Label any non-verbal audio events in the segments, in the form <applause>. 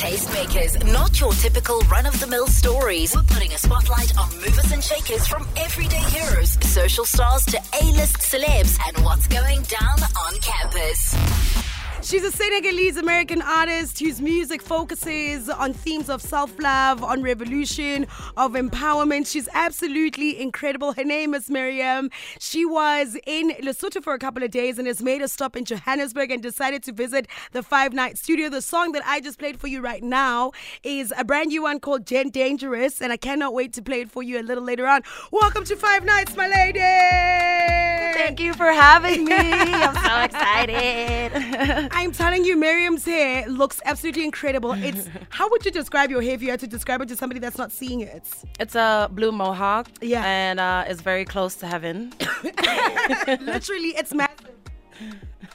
Tastemakers, not your typical run of the mill stories. We're putting a spotlight on movers and shakers from everyday heroes, social stars to A list celebs, and what's going down on campus. She's a Senegalese American artist whose music focuses on themes of self love, on revolution, of empowerment. She's absolutely incredible. Her name is Marieme. She was in Lesotho for a couple of days and has made a stop in Johannesburg and decided to visit the Five Night Studio. The song that I just played for you right now is a brand new one called Gen Dangerous, and I cannot wait to play it for you a little later on. Welcome to Five Nights, my lady. Thank you for having me. I'm so <laughs> excited. <laughs> I'm telling you, Marieme's hair looks absolutely incredible. It's <laughs> how would you describe your hair if you had to describe it to somebody that's not seeing it? It's a blue mohawk. Yeah. And uh, it's very close to heaven. <laughs> Literally, it's massive.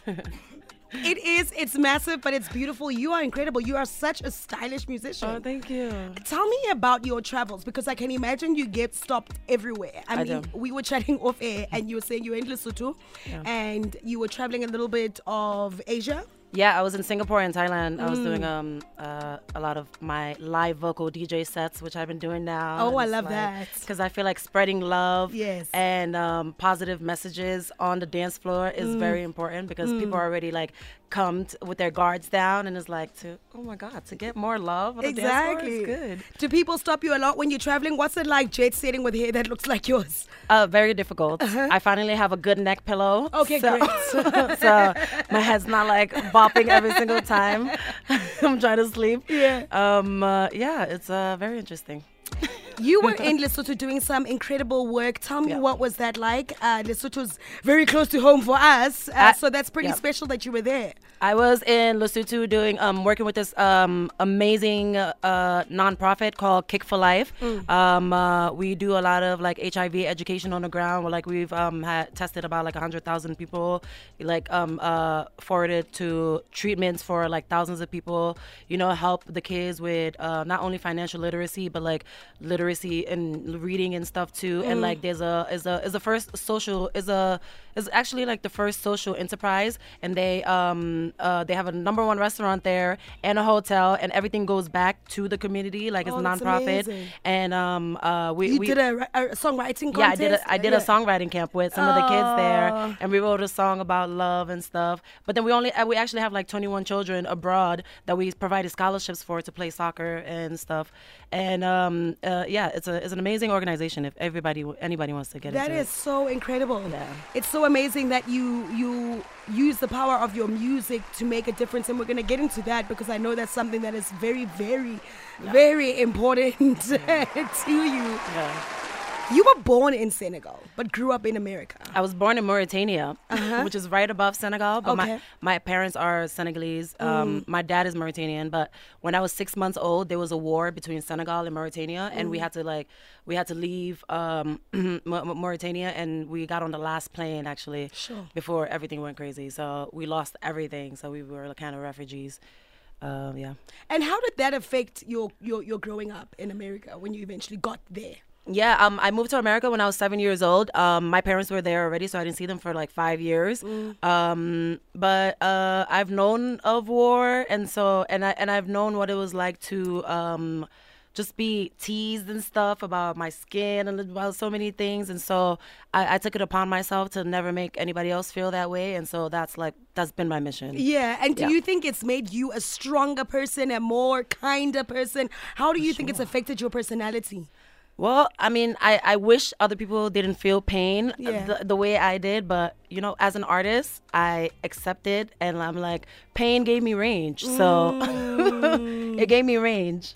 <laughs> It is. It's massive, but it's beautiful. You are incredible. You are such a stylish musician. Oh, thank you. Tell me about your travels because I can imagine you get stopped everywhere. I, I mean, do. we were chatting <laughs> off air and you were saying you were in Lesotho and you were traveling a little bit of Asia. Yeah, I was in Singapore and Thailand. I was Mm. doing um uh, a lot of my live vocal DJ sets, which I've been doing now. Oh, I love that. Because I feel like spreading love Yes. and um, positive messages on the dance floor is Mm. very important because people are already like come t- with their guards down and is like to oh my god to get more love on the dance floor Exactly. good. Do people stop you a lot when you're traveling? What's it like jet setting with hair that looks like yours? Uh, very difficult. I finally have a good neck pillow. Uh-huh. Okay, so, great. <laughs> so my head's not like bopping every single time <laughs> I'm trying to sleep. Yeah. Um. Uh, yeah. It's uh very interesting. You were <laughs> in Lesotho doing some incredible work. Tell me Yeah. what was that like? Uh, Lesotho's very close to home for us, uh, I- so that's pretty yeah. special that you were there. I was in Lesotho doing um working with this um amazing uh, nonprofit called Kick for Life. Mm. Um. Uh, we do a lot of like HIV education on the ground. Where, like we've um had tested about like hundred thousand people, like um uh forwarded to treatments for like thousands of people. You know, help the kids with uh not only financial literacy but like literacy and reading and stuff too. And like there's a is a is the first social is a is actually like the first social enterprise and they um uh they have a number one restaurant there and a hotel and everything goes back to the community like it's Oh, that's nonprofit amazing. and um uh we You we did a, a songwriting yeah, I did a, I did Yeah. a songwriting camp with some of the kids Oh. there, and we wrote a song about love and stuff. But then we only uh, we actually have like 21 children abroad that we provided scholarships for to play soccer and stuff. And um, uh, yeah, it's a it's an amazing organization. If everybody anybody wants to get That into is so incredible. Yeah. It's so amazing that you you use the power of your music to make a difference, and we're gonna get into that because I know that's something that is very, very, very important <laughs> to you. Yeah. You were born in Senegal, but grew up in America. I was born in Mauritania, which is right above Senegal. But Uh-huh. Okay. Mm. my, my parents are Senegalese. Um, My dad is Mauritanian. But when I was six months old, there was a war between Senegal and Mauritania, and we Mm. had to like we had to leave um, <clears throat> Ma- Ma- Mauritania, and we got on the last plane actually Sure. before everything went crazy. So we lost everything. So we were kind of refugees. Um, yeah. And how did that affect your, your, your growing up in America when you eventually got there? Yeah, um, I moved to America when I was seven years old. Um, my parents were there already, so I didn't see them for like five years. Um, but uh, I've known of war, and so and I and I've known what it was like to um, just be teased and stuff about my skin and about so many things. And so I, I took it upon myself to never make anybody else feel that way. And so that's like that's been my mission. Yeah, and do Yeah. you think it's made you a stronger person, a more kinder person? How do you think it's affected your personality? Well, I mean, I, I wish other people didn't feel pain uh, Yeah. the, the way I did, but you know, as an artist, I accept it and I'm like, pain gave me range. So <laughs> mm. it gave me range.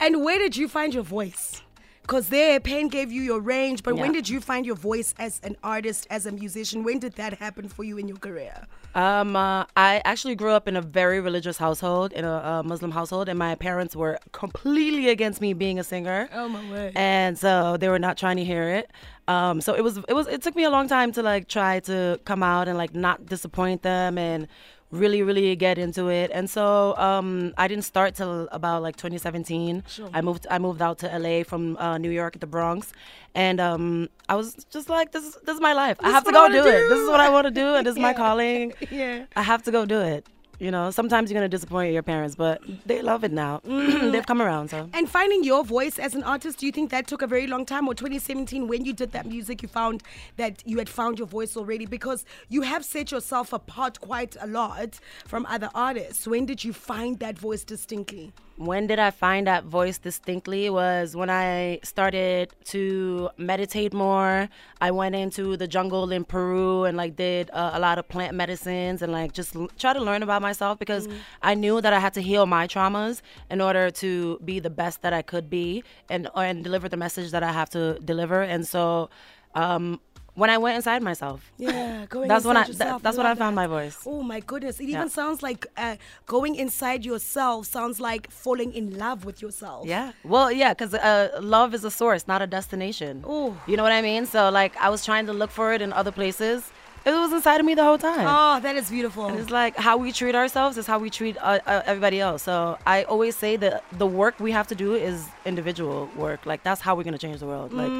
And where did you find your voice? Because there, pain gave you your range, but when did you find your voice as an artist, as a musician? When did that happen for you in your career? Um, uh, I actually grew up in a very religious household, in a, uh Muslim household, and my parents were completely against me being a singer. Oh, my word. And so they were not trying to hear it. Um, so it was, it was, it took me a long time to like try to come out and like not disappoint them and really, really get into it. And so um, I didn't start till about like 2017. Sure. I moved, I moved out to LA from uh, New York, the Bronx, and um, I was just like, this, is this is my life. I have to go do wanna it. This is what I want to do, and this is my <laughs> calling. Yeah. I have to go do it. You know, sometimes you're gonna disappoint your parents, but they love it now. <clears throat> They've come around, so. And finding your voice as an artist, do you think that took a very long time? Or 2017, when you did that music, you found that you had found your voice already? Because you have set yourself apart quite a lot from other artists. When did you find that voice distinctly? When did I find that voice distinctly was when I started to meditate more. I went into the jungle in Peru and like did uh, a lot of plant medicines and like just l- try to learn about myself because I knew that I had to heal my traumas in order to be the best that I could be and and deliver the message that I have to deliver. And so um, when I went inside myself, Yeah, <laughs> going That's when I- that- yourself. that's when I found that. my voice. Oh my goodness! It Yeah. even sounds like uh, going inside yourself sounds like falling in love with yourself. Yeah. Well, yeah, because uh, love is a source, not a destination. Ooh. You know what I mean? So, like, I was trying to look for it in other places. It was inside of me the whole time. Oh, that is beautiful. It's like how we treat ourselves is how we treat uh, uh, everybody else. So I always say that the work we have to do is individual work. Like that's how we're gonna change the world. Like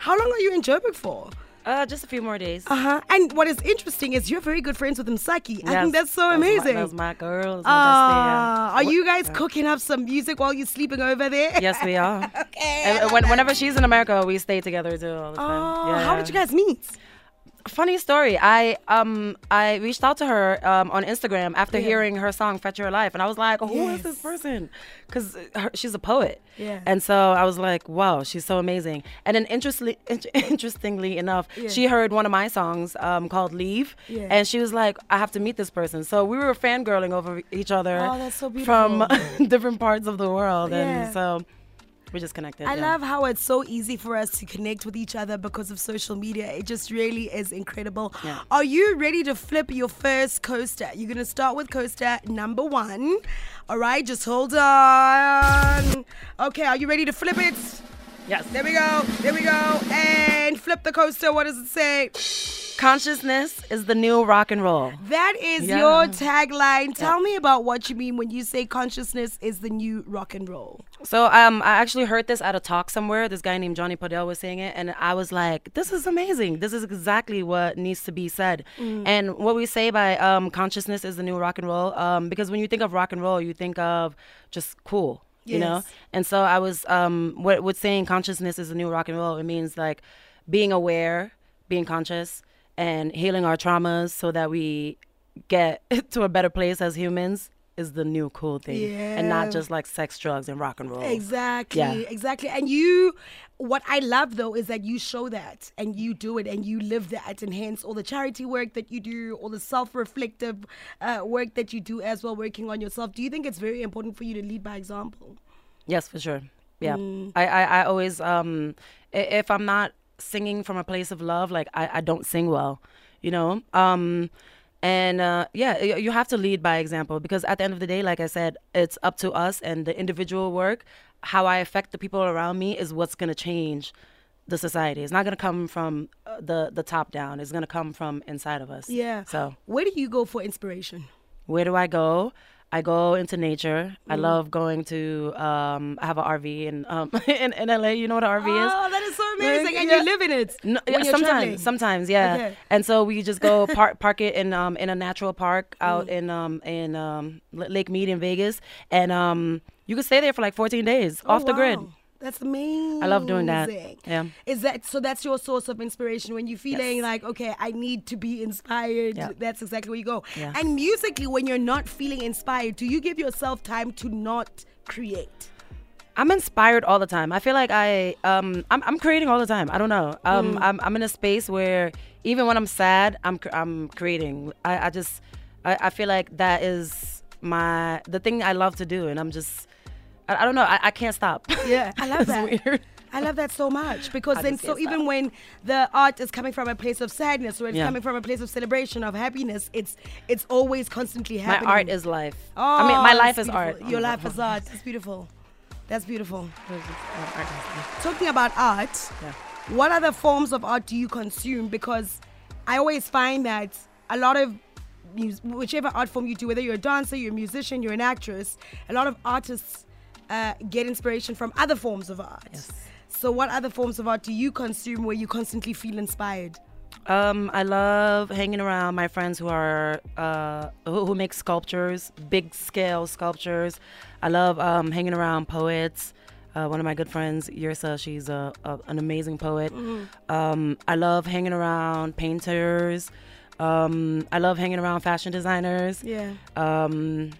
How long are you in Joburg for? uh, just a few more days. Uh huh. And what is interesting is you're very good friends with Msaki. I think that's so that was my- amazing. that was my girl. That's my bestie. Ah, are you guys cooking up some music while you're sleeping over there? <laughs> Yes, we are. okay. And when, whenever she's in America, we stay together too all the Oh, time. Yeah, how did you guys meet? Funny story. I um I reached out to her um on Instagram after Yeah. hearing her song "Fetch Your Life," and I was like, "Who is this person?" Because she's a poet. Yeah. And so I was like, "Wow, she's so amazing." And then interestingly, <laughs> interestingly enough, Yeah. she heard one of my songs um called "Leave," Yeah. and she was like, "I have to meet this person." So we were fangirling over each other. Oh, that's so From <laughs> different parts of the world, Yeah. and so we just connected. I yeah. love how it's so easy for us to connect with each other because of social media. It just really is incredible. Yeah. Are you ready to flip your first coaster? You're going to start with coaster number one. All right, just hold on. Okay, are you ready to flip it? Yes. There we go. There we go. And flip the coaster. What does it say? Consciousness is the new rock and roll. That is Yeah. your tagline. Tell me about what you mean when you say consciousness is the new rock and roll. So um, I actually heard this at a talk somewhere. This guy named Johnny Podell was saying it, and I was like, "This is amazing. This is exactly what needs to be said." And what we say by um, consciousness is the new rock and roll, um, because when you think of rock and roll, you think of just cool, you know. And so I was, um, what, what saying consciousness is the new rock and roll. It means like being aware, being conscious, and healing our traumas so that we get <laughs> to a better place as humans is the new cool thing, and not just like sex, drugs, and rock and roll. Exactly, Yeah. exactly. And you, what I love though is that you show that and you do it and you live that, and hence all the charity work that you do, all the self-reflective uh, work that you do as well, working on yourself. Do you think it's very important for you to lead by example? Yes, for sure. Yeah, Mm. I, I, I always um, if I'm not singing from a place of love, like I, I don't sing well, you know. Um, and uh, yeah, you have to lead by example because at the end of the day, like I said, it's up to us and the individual work. How I affect the people around me is what's gonna change the society. It's not gonna come from uh, the the top down. It's gonna come from inside of us. Yeah. So Where do you go for inspiration? where do I go? I go into nature. Mm. I love going to. Um, I have an RV in um <laughs> in, in LA. You know what an RV is? Oh, that is so amazing, and yeah. you live in it. No, sometimes, traveling. sometimes, yeah. Okay. And so we just go <laughs> park park it in um in a natural park Mm. out in um in um Lake Mead in Vegas, and um you can stay there for like 14 days Oh, off the grid. That's amazing. I love doing that. Yeah. Is that so? That's your source of inspiration when you're feeling Yes. like, okay, I need to be inspired. Yeah. That's exactly where you go. Yeah. And musically, when you're not feeling inspired, do you give yourself time to not create? I'm inspired all the time. I feel like I um I'm, I'm creating all the time. I don't know. Um I'm, I'm in a space where even when I'm sad, I'm I'm creating. I, I just I, I feel like that is my the thing I love to do, and I'm just I, I don't know. I, I can't stop. Yeah, I <laughs> love that. weird. I love that so much because I then, so even stop. when the art is coming from a place of sadness or it's Yeah. coming from a place of celebration of happiness, it's it's always constantly happening. My art is life. Oh, I mean, my life is beautiful. art. Your life is art. It's beautiful. That's beautiful. Talking about art, Yeah. what other forms of art do you consume? Because I always find that a lot of whichever art form you do, whether you're a dancer, you're a musician, you're an actress, a lot of artists uh, get inspiration from other forms of art. Yes. So, what other forms of art do you consume where you constantly feel inspired? Um, I love hanging around my friends who are uh, who, who make sculptures, big scale sculptures. I love um, hanging around poets. Uh, one of my good friends, Yrsa, she's a, a, an amazing poet. Um, I love hanging around painters. Um, I love hanging around fashion designers. Yeah. Um,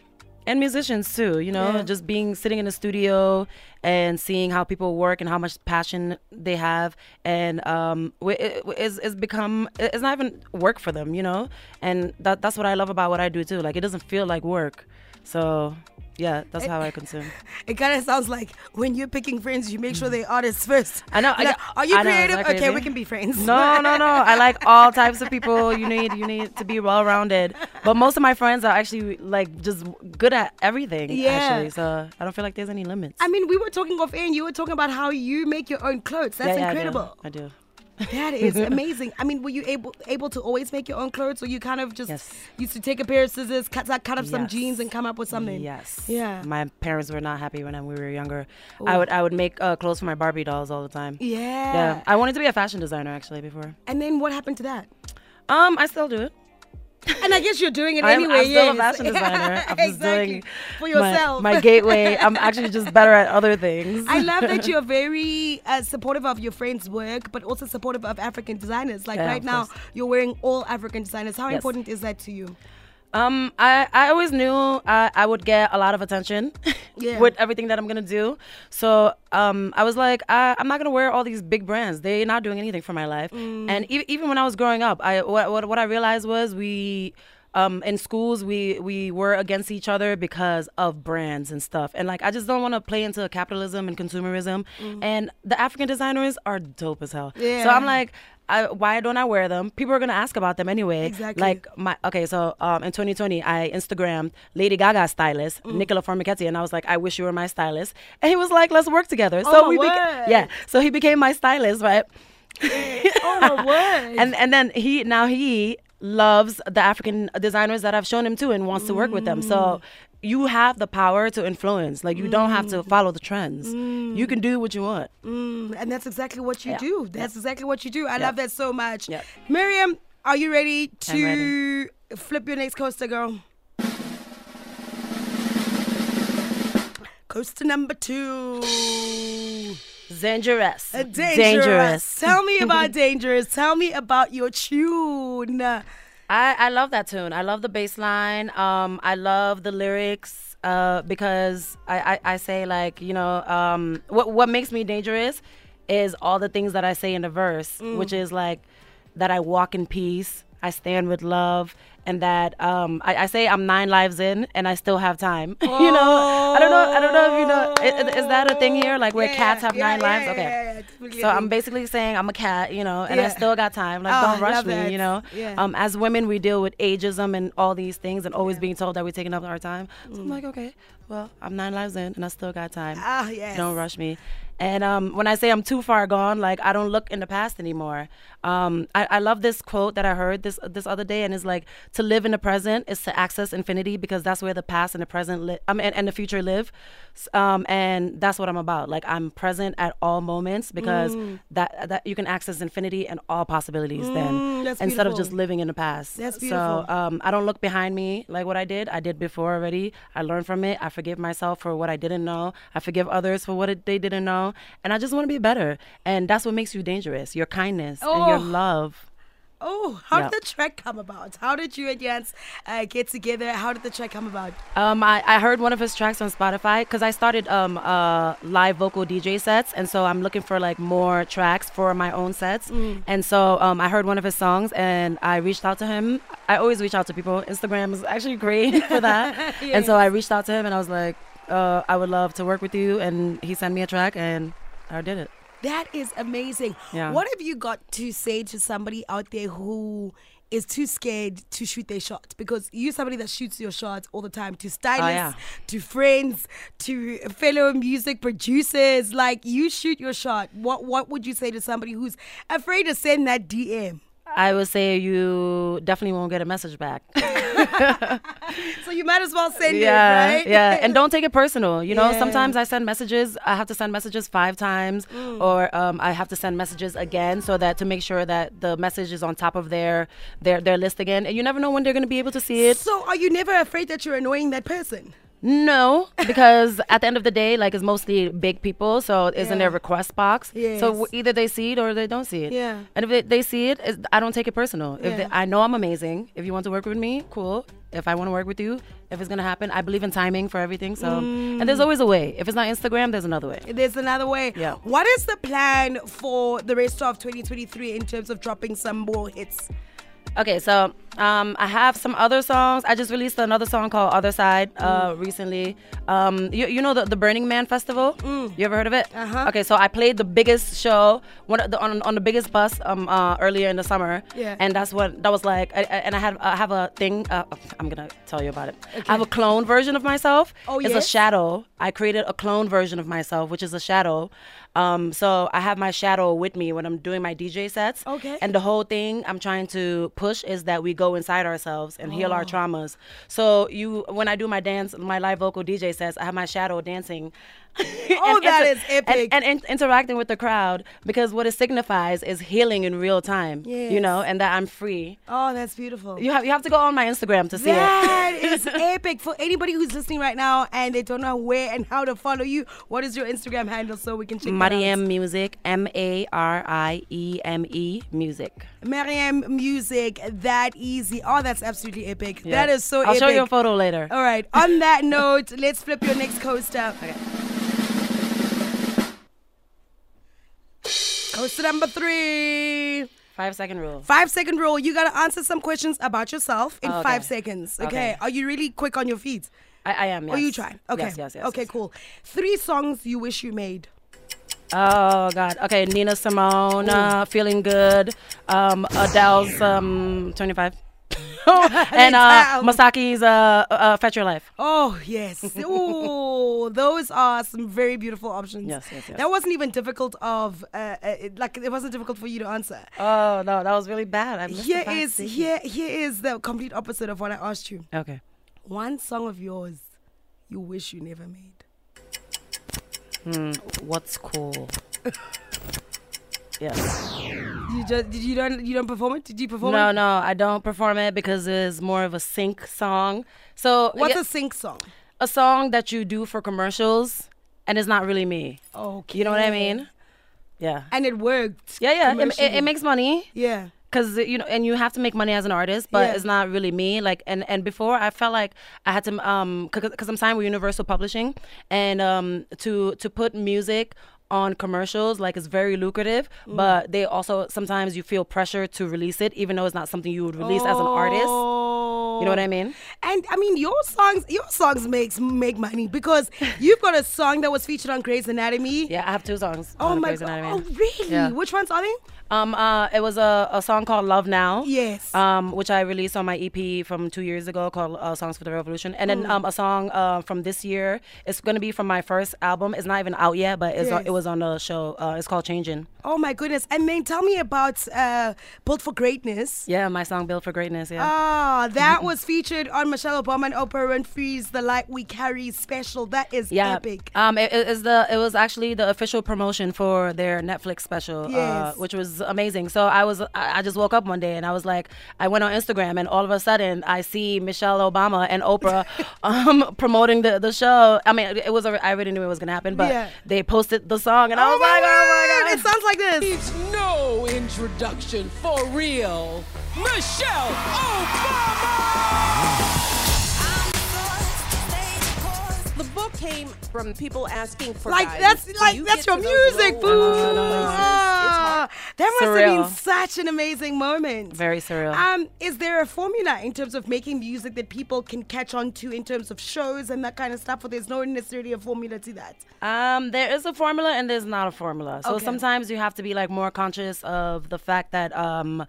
and musicians too, you know, Yeah. just being sitting in the studio and seeing how people work and how much passion they have, and um, wi- it, it- it's, it's become it's not even work for them, you know, and that that's what I love about what I do too. Like it doesn't feel like work, so yeah, that's how I consume. <laughs> It kind of sounds like when you're picking friends, you make sure they're artists first. I know, Like, get- are you I know, creative? isn't Okay, we can be friends. No, no, no. I <laughs> like all types of people. You need you need to be well rounded. But most of my friends are actually like just good at everything. Yeah. Actually, so I don't feel like there's any limits. I mean, we were talking off air, and you were talking about how you make your own clothes. That's Yeah, yeah, I do. incredible. I do. That is amazing. I mean, were you able able to always make your own clothes, or you kind of just Yes. used to take a pair of scissors, cut cut up some jeans, and come up with something? Yes. Yeah. My parents were not happy when we were younger. I would I would make uh, clothes for my Barbie dolls all the time. Yeah. Yeah. I wanted to be a fashion designer actually before. And then what happened to that? Um, I still do it. And I guess you're doing it I'm, anyway. I'm still yes. a fashion <laughs> designer. I'm just exactly. doing for yourself. My, gateway. I'm actually just better at other things. I love that <laughs> you're very uh, supportive of your friends' work, but also supportive of African designers. Like Yeah, right now, course. you're wearing all African designers. How Yes. important is that to you? Um, I, I always knew I, I would get a lot of attention <laughs> Yeah. with everything that I'm gonna do. So um, I was like, I, I'm not gonna wear all these big brands. They're not doing anything for my life. Mm. And e- even when I was growing up, I what, what, what I realized was we. Um, in schools, we we were against each other because of brands and stuff, and like I just don't want to play into capitalism and consumerism. And the African designers are dope as hell. So Mm. I'm like, I, why don't I wear them? People are gonna ask about them anyway. Exactly. Like my okay, so um, in 2020, I Instagrammed Lady Gaga stylist Mm. Nicola Formichetti, and I was like, I wish you were my stylist, and he was like, let's work together. So Oh, my we word. beca- yeah, so he became my stylist, right? oh my <laughs> word! And and then he now he loves the African designers that I've shown him to and wants to work with them. Mm. So you have the power to influence. Like you don't have to follow the trends. You can do what you want. Mm, and that's exactly what you Yeah. do. That's exactly what you do. I Yeah. love that so much. Yeah. Marieme, are you ready to flip your next coaster, girl? Coaster number two. Dangerous. Uh, dangerous. Tell me about <laughs> dangerous. Tell me about your tune. I, I love that tune. I love the bass line. Um, I love the lyrics uh, because I, I, I say like you know um, what what makes me dangerous is all the things that I say in the verse, which is like that I walk in peace, I stand with love, and that um, I, I say I'm nine lives in and I still have time. <laughs> you know, I don't know. I don't know if you know. Is, is that a thing here? Like where Yeah, cats have yeah, nine yeah, lives? okay. yeah, yeah, definitely So I'm basically saying I'm a cat, you know, and. I still got time. Like Oh, don't rush me, you know. Yeah. Um, as women, we deal with ageism and all these things, and always being told that we're taking up our time. So I'm like, okay, well, I'm nine lives in, and I still got time. Mm. Ah, yes. Don't rush me. And um, when I say I'm too far gone, like I don't look in the past anymore. Um, I, I love this quote that I heard this this other day, and it's like to live in the present is to access infinity because that's where the past and the present li- um, and, and the future live. Um, and that's what I'm about. Like I'm present at all moments because Mm. that that you can access infinity and all possibilities then Mm, that's instead of just living in the past. That's beautiful. So um, I don't look behind me like what I did. I did before already. I learned from it. I forgive myself for what I didn't know. I forgive others for what it, they didn't know. And I just want to be better. And that's what makes you dangerous. Your kindness and Oh. Your love. Oh, how Yeah. did the track come about? How did you and Jens uh, get together? How did the track come about? Um, I, I heard one of his tracks on Spotify because I started um, uh, live vocal DJ sets, and so I'm looking for like more tracks for my own sets. And so um, I heard one of his songs, and I reached out to him. I always reach out to people. Instagram is actually great <laughs> for that. <laughs> And so I reached out to him, and I was like, uh, I would love to work with you. And he sent me a track, and I did it. That is amazing. Yeah. What have you got to say to somebody out there who is too scared to shoot their shot? Because you're somebody that shoots your shots all the time to stylists, Oh, yeah. to friends, to fellow music producers. Like you shoot your shot. What what would you say to somebody who's afraid to send that DM? I would say you definitely won't get a message back. <laughs> <laughs> so you might as well send yeah, it, right? yeah, <laughs> and don't take it personal. You know, Yeah. sometimes I send messages. I have to send messages five times, Mm. or um, I have to send messages again, so that to make sure that the message is on top of their their their list again. And you never know when they're going to be able to see it. So are you never afraid that you're annoying that person? No, because at the end of the day, like it's mostly big people, so it's in their request box. So w- either they see it or they don't see it. Yeah. And if they, they see it, I don't take it personal. If Yeah. they, I know I'm amazing. If you want to work with me, cool. If I want to work with you, if it's gonna happen, I believe in timing for everything. So, and Mm. there's always a way. If it's not Instagram, there's another way. There's another way. Yeah. What is the plan for the rest of 2023 in terms of dropping some more hits? Okay, so um, I have some other songs. I just released another song called Other Side uh, Mm. recently. Um, you, you know the, the Burning Man Festival? You ever heard of it? Mm. Uh-huh. Okay, so I played the biggest show one the, on, on the biggest bus um, uh, earlier in the summer. Yeah. And that's what, that was like, I, I- and I had I have a thing, uh, I'm going to tell you about it. I have a clone version of myself. Oh, It's yes? a shadow. I created a clone version of myself, which is a shadow. Um, so I have my shadow with me when I'm doing my DJ sets. Okay. And the whole thing I'm trying to push is that we go inside ourselves and heal Oh. our traumas. So you, when I do my dance, my live vocal DJ sets, I have my shadow dancing. <laughs> Oh, that is and- epic. And, in- interacting with the crowd because what it signifies is healing in real time. You know, and that I'm free. Oh, that's beautiful. You have you have to go on my Instagram to see That it. <laughs> is epic. For anybody who's listening right now and they don't know where and how to follow you, what is your Instagram handle so we can check that out? Marieme Music, M A R I E M E Music. Marieme Music, that easy. Oh, that's absolutely epic. Yeah. That is so I'll epic. show you a photo later. All right. On that <laughs> note, let's flip your next coaster. Okay. Coaster number three. Five second rule. Five second rule. You got to answer some questions about yourself in Oh, okay. five seconds. Okay. Okay. Are you really quick on your feet? I, I am. Yes. Or you try? Okay. Yes, yes, yes. okay, yes. cool. Three songs you wish you made. Oh God. Okay, Nina Simone, uh, feeling good. Um, Adele's um, 25. <laughs> and uh, Msaki's uh, uh, Fetch Your Life. Oh yes. Oh, <laughs> those are some very beautiful options. Yes, yes, yes. That wasn't even difficult of uh, uh, it- like it wasn't difficult for you to answer. Oh no, that was really bad. I missed Here is here here is the complete opposite of what I asked you. Okay. One song of yours you wish you never made. Hmm. What's cool? <laughs> yes. You just did you don't you don't perform it? Did you perform No, it? no, no, I don't perform it because it's more of a sync song. So What's yeah, a sync song? a song that you do for commercials, and it's not really me. Okay. You know what I mean? Yeah. And it worked. Yeah, yeah. It, it, it makes money. Yeah. Cause you know, and you have to make money as an artist, but Yeah. it's not really me. Like, and and before I felt like I had to, um, cause, cause I'm signed with Universal Publishing, and um, to to put music on commercials like it's very lucrative, Mm. but they also sometimes you feel pressure to release it, even though it's not something you would release as an artist. You know what I mean? And I mean, your songs, your songs makes make money because <laughs> you've got a song that was featured on Grey's Anatomy. Yeah, I have two songs. Oh on my Grey's god! Anatomy. Oh really? Yeah. Which ones are they? Um, uh, it was a, a song called Love Now. Yes. Um, which I released on my EP from two years ago called uh, Songs for the Revolution. And Mm. then um, a song uh, from this year. It's going to be from my first album. It's not even out yet, but it's on, it was on the show. Uh, it's called Changing. Oh my goodness! And then tell me about uh, "Built for Greatness." Yeah, my song Built for Greatness. Yeah. Ah, that <laughs> was featured on Michelle Obama and Oprah Winfrey's "The Light We Carry" special. That is yeah. epic. Um, it, it is the it was actually the official promotion for their Netflix special, uh, Yes. which was amazing. So I was I, I just woke up one day and I was like, I went on Instagram and all of a sudden I see Michelle Obama and Oprah <laughs> um, promoting the the show. I mean, it was a, I already knew it was gonna happen, but Yeah. they posted the song and I was like, oh my god. It sounds like this. Needs no introduction for real. Michelle Obama! The book came from people asking for Like guidance. that's Do like you that's your music, low boo. emotional places? It's hard. Ah, that must have been such an amazing moment. Very surreal. Um, is there a formula in terms of making music that people can catch on to in terms of shows and that kind of stuff, or there's no necessarily a formula to that? Um, there is a formula and there's not a formula. So Okay. sometimes you have to be like more conscious of the fact that um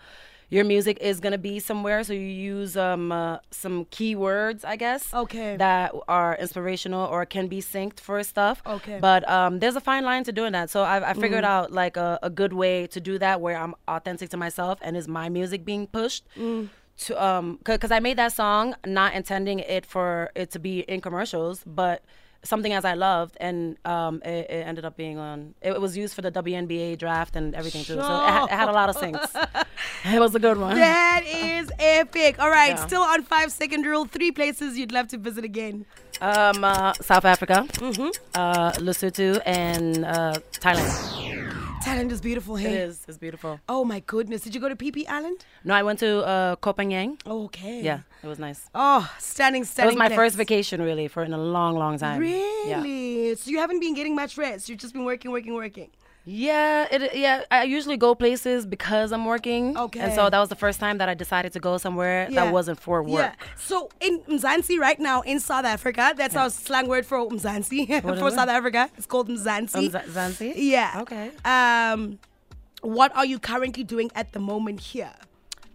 your music is gonna be somewhere, so you use um uh, some keywords, I guess. Okay. That are inspirational or can be synced for stuff. Okay. But um, there's a fine line to doing that. So I, I figured Mm. out like a, a good way to do that where I'm authentic to myself and is my music being pushed. Mm. to um because I made that song not intending it for it to be in commercials, but something as I loved, and um it, it ended up being on. It was used for the WNBA draft and everything too, so it, ha- it had a lot of syncs. <laughs> it was a good one. That is epic. All right, Yeah. still on five second rule. Three places you'd love to visit again. Um, uh, South Africa, uh, Lesotho, and uh, Thailand. Thailand is beautiful. Hey. It is. It's beautiful. Oh my goodness. Did you go to Phi Phi Island? No, I went to uh, Phangan. Okay. Yeah, it was nice. Oh, stunning, stunning. It was my place. first vacation, really, for in a long, long time. Yeah. Really? So you haven't been getting much rest. You've just been working, working, working. Yeah, it yeah. I usually go places because I'm working. Okay. And so that was the first time that I decided to go somewhere Yeah. that wasn't for work. Yeah. So in Mzansi right now in South Africa, that's our slang word for Mzansi <laughs> for? South Africa. It's called Mzansi. Z- Zanzi? yeah. Okay. Um, what are you currently doing at the moment here?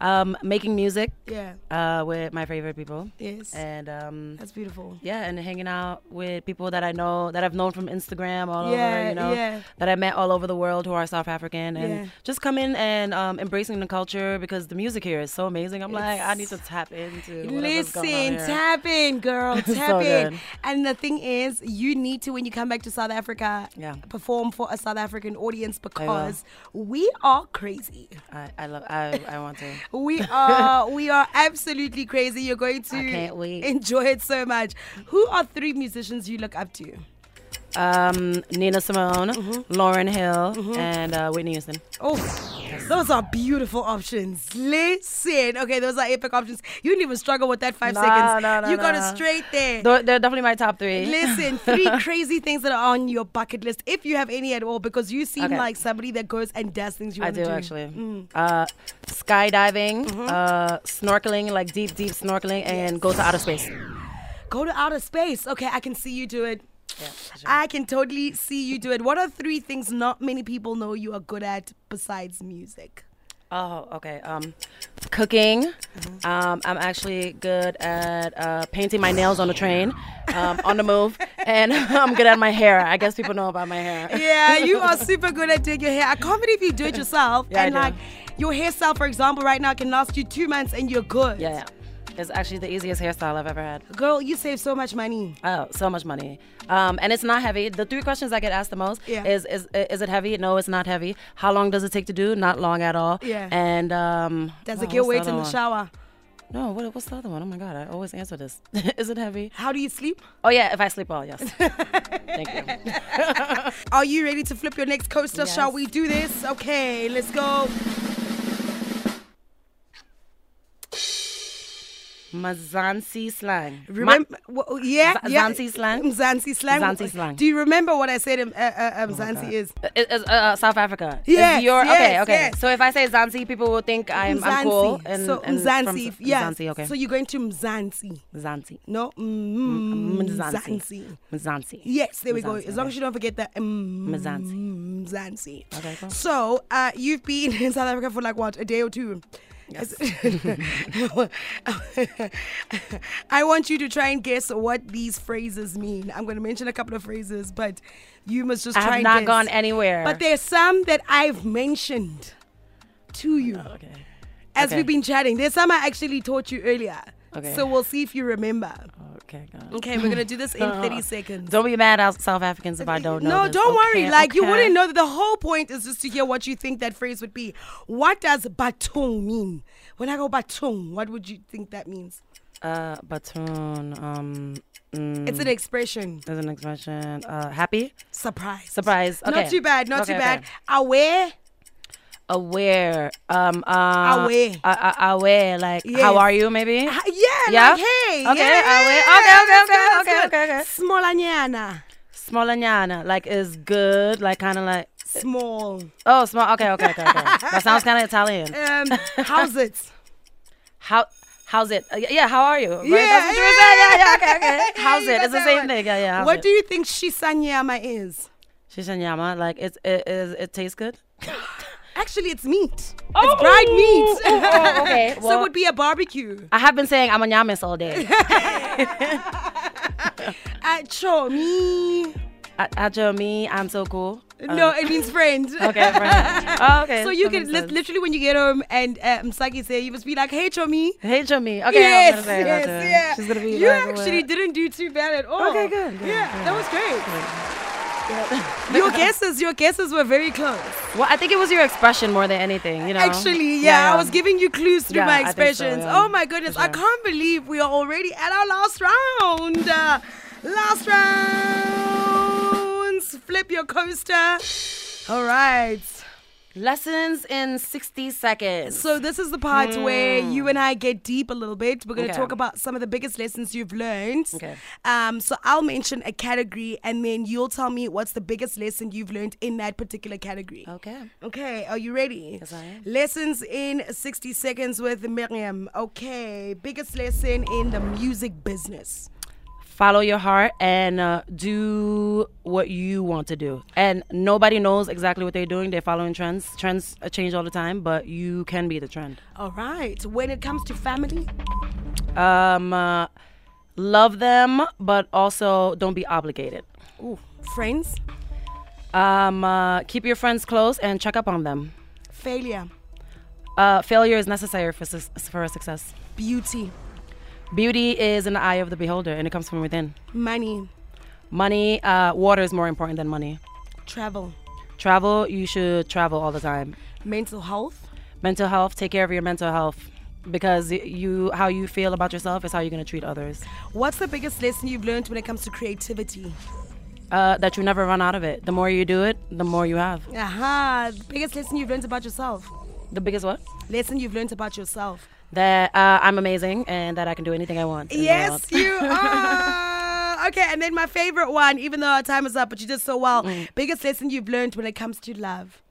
Um, making music Yeah. uh, with my favorite people. Yes. And um, That's beautiful. yeah, and hanging out with people that I know that I've known from Instagram all Yeah, over, you know, yeah. that I met all over the world who are South African, and Yeah. just coming and um, embracing the culture because the music here is so amazing. I'm like, I need to tap into. whatever's going on Listen, tap in, girl, <laughs> So tap in. good. And the thing is, you need to when you come back to South Africa, Yeah. perform for a South African audience because we are crazy. I, I love. I, I want to. <laughs> We are we are absolutely crazy. You're going to I can't wait. enjoy it so much. Who are three musicians you look up to? Um, Nina Simone, Mm-hmm. Lauryn Hill, and uh, Whitney Houston. Oh, those are beautiful options. Listen, okay, those are epic options. You didn't even struggle with that five Nah, seconds. nah, nah, you got it straight there. They're, they're definitely my top three. Listen, three <laughs> crazy things that are on your bucket list, if you have any at all, because you seem Okay. like somebody that goes and does things you want to do I do. actually. Mm. Uh, skydiving, Mm-hmm. uh, snorkeling, like deep, deep snorkeling, and go to outer space. Go to outer space. Okay, I can see you do it. Yeah, sure. I can totally see you do it. What are three things not many people know you are good at besides music? Oh, okay. Um, cooking. Mm-hmm. Um, I'm actually good at uh, painting my nails on the train, um, on the move, <laughs> and <laughs> I'm good at my hair. I guess people know about my hair. Yeah, you are <laughs> super good at doing your hair. I can't believe you do it yourself. Yeah, I and do. like your hairstyle, for example, right now can last you two months and you're good. Yeah, yeah. It's actually the easiest hairstyle I've ever had. Girl, you save so much money. Oh, so much money. Um, and it's not heavy. The three questions I get asked the most Yeah. is, is is it heavy? No, it's not heavy. How long does it take to do? Not long at all. Yeah. And um, Does it get weight in the one? shower? No, what, what's the other one? Oh my god, I always answer this. <laughs> is it heavy? How do you sleep? Oh yeah, if I sleep well, yes. <laughs> Thank you. Are you ready to flip your next coaster? Shall we do this? Okay, let's go. Mazansi slang. Ma- Remember, wh- yeah, Z- yeah. Zansi slang? <laughs> Zansi slang. Zansi slang. Do you remember what I said? Um, uh, uh, um, Zansi is. It- uh, South Africa. Your, yes, okay, okay. yes. So if I say Zanzi, people will think I'm, I'm cool. Mzansi. And, so and Mzansi, from, yeah. Mzansi, okay. So you're going to Mzansi. Zanzi. No, mm, Mzansi. Mzansi. Mzansi. Yes, there we go. As long as you don't forget that. mm, Mzansi. Mzansi. Okay, cool. So, uh, you've been <laughs> in South Africa for like what, a day or two? Yes. <laughs> I want you to try and guess what these phrases mean. I'm going to mention a couple of phrases, but you must just I try have and not guess. gone anywhere. But there's some that I've mentioned to you Okay. as okay. we've been chatting. There's some I actually taught you earlier. Okay. So we'll see if you remember. Okay, God. Okay, we're gonna do this in <laughs> 30 seconds. Don't be mad at South Africans if I don't know. no, this. don't worry. Okay, Like you wouldn't know that the whole point is just to hear what you think that phrase would be. What does batung mean? When I go batung, what would you think that means? Uh, Batoon. Um, mm, It's an expression. It's an expression. Uh, happy. Surprise. Surprise. Okay. Not too bad. Not Okay, too bad. okay. Aware. Aware. Um. Uh, Aware. Uh, uh, aware. Like, Yes. how are you? Maybe. Ah, Yeah, Yeah? like hey. Okay, yeah, aware. Okay, okay, okay, good, okay, good. okay, okay. Smolanyana. Smolanyana. Like, is good. Like, kind of like. Small. Oh, small. Okay, okay, okay, okay. that sounds kind of Italian. <laughs> Um, how's it? How? How's it? Uh, yeah, how are you? Right? Yeah, That's what you were yeah? Yeah, yeah, okay, okay. <laughs> How's it? It's the same one. thing. Yeah, yeah. What it? do you think shisanyama is? Shisanyama, like it's it is it tastes good. <laughs> Actually, it's meat. Oh, it's dried meat. <laughs> oh, oh, okay. <laughs> so it would be a barbecue. I have been saying I'm a nyamis all day. <laughs> Uh, chomi. Ajo me, I'm so cool. no, it means friend. Okay, friend. Oh, okay. So you that can li- literally when you get home and uh, Msaki say you must be like, "Hey, Chomi." Hey, Jimmy. Okay, yes, I'm gonna say yes, that to her. yeah. She's gonna be You like, actually what? didn't do too bad at all. Okay, good, good, yeah, good. that was great. <laughs> your guesses, your guesses were very close. Well, I think it was your expression more than anything. You know. Actually, yeah, I was giving you clues through Yeah, my think so, expressions. yeah. Oh my goodness, For I can't believe we are already at our last round. Uh, last rounds. Flip your coaster. All right. Lessons in 60 seconds. So this is the part where you and I get deep a little bit. We're going to Hmm. Okay. talk about some of the biggest lessons you've learned. Okay. Um, so I'll mention a category, and then you'll tell me what's the biggest lesson you've learned in that particular category. okay. Okay, are you ready? Yes, I am. Lessons in 60 seconds with Marieme. Okay, biggest lesson in the music business. Follow your heart and uh, do what you want to do. And nobody knows exactly what they're doing. They're following trends. Trends uh, change all the time, but you can be the trend. All right, when it comes to family, Um, uh, love them, but also don't be obligated. ooh, friends, Um, uh, keep your friends close and check up on them. failure, Uh, failure is necessary for, sus- for a success. beauty, Beauty is in the eye of the beholder, and it comes from within. money, Money, uh, water is more important than money. travel, Travel, you should travel all the time. mental health, Mental health, take care of your mental health because you how you feel about yourself is how you're going to treat others. What's the biggest lesson you've learned when it comes to creativity? Uh, that you never run out of it. The more you do it, the more you have. Aha, the biggest lesson you've learned about yourself. The biggest what? Lesson you've learned about yourself. That uh, I'm amazing and that I can do anything I want. Yes, you <laughs> are. Okay, and then my favorite one, even though our time is up, but you did so well. Mm. Biggest lesson you've learned when it comes to love.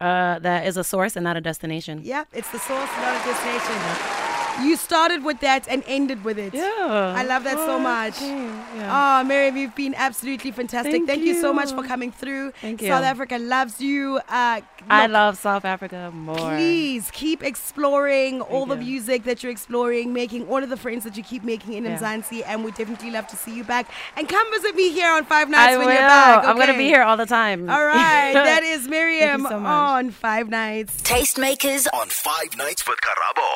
Uh, that is a source and not a destination. Yep, it's the source, not a destination. You started with that and ended with it. Yeah. I love that so Oh, much. okay, yeah. Oh, Marieme, you've been absolutely fantastic. Thank you. so much for coming through. Thank South you. South Africa loves you. Uh, I love South Africa more. Please keep exploring all the music that you're exploring, making all of the friends that you keep making in Yeah. Mzansi, and we definitely love to see you back. And come visit me here on Five Nights I when will. you're back. I'm gonna be here all the time. All right, <laughs> that is Marieme so on Five Nights. Tastemakers on Five Nights with Karabo.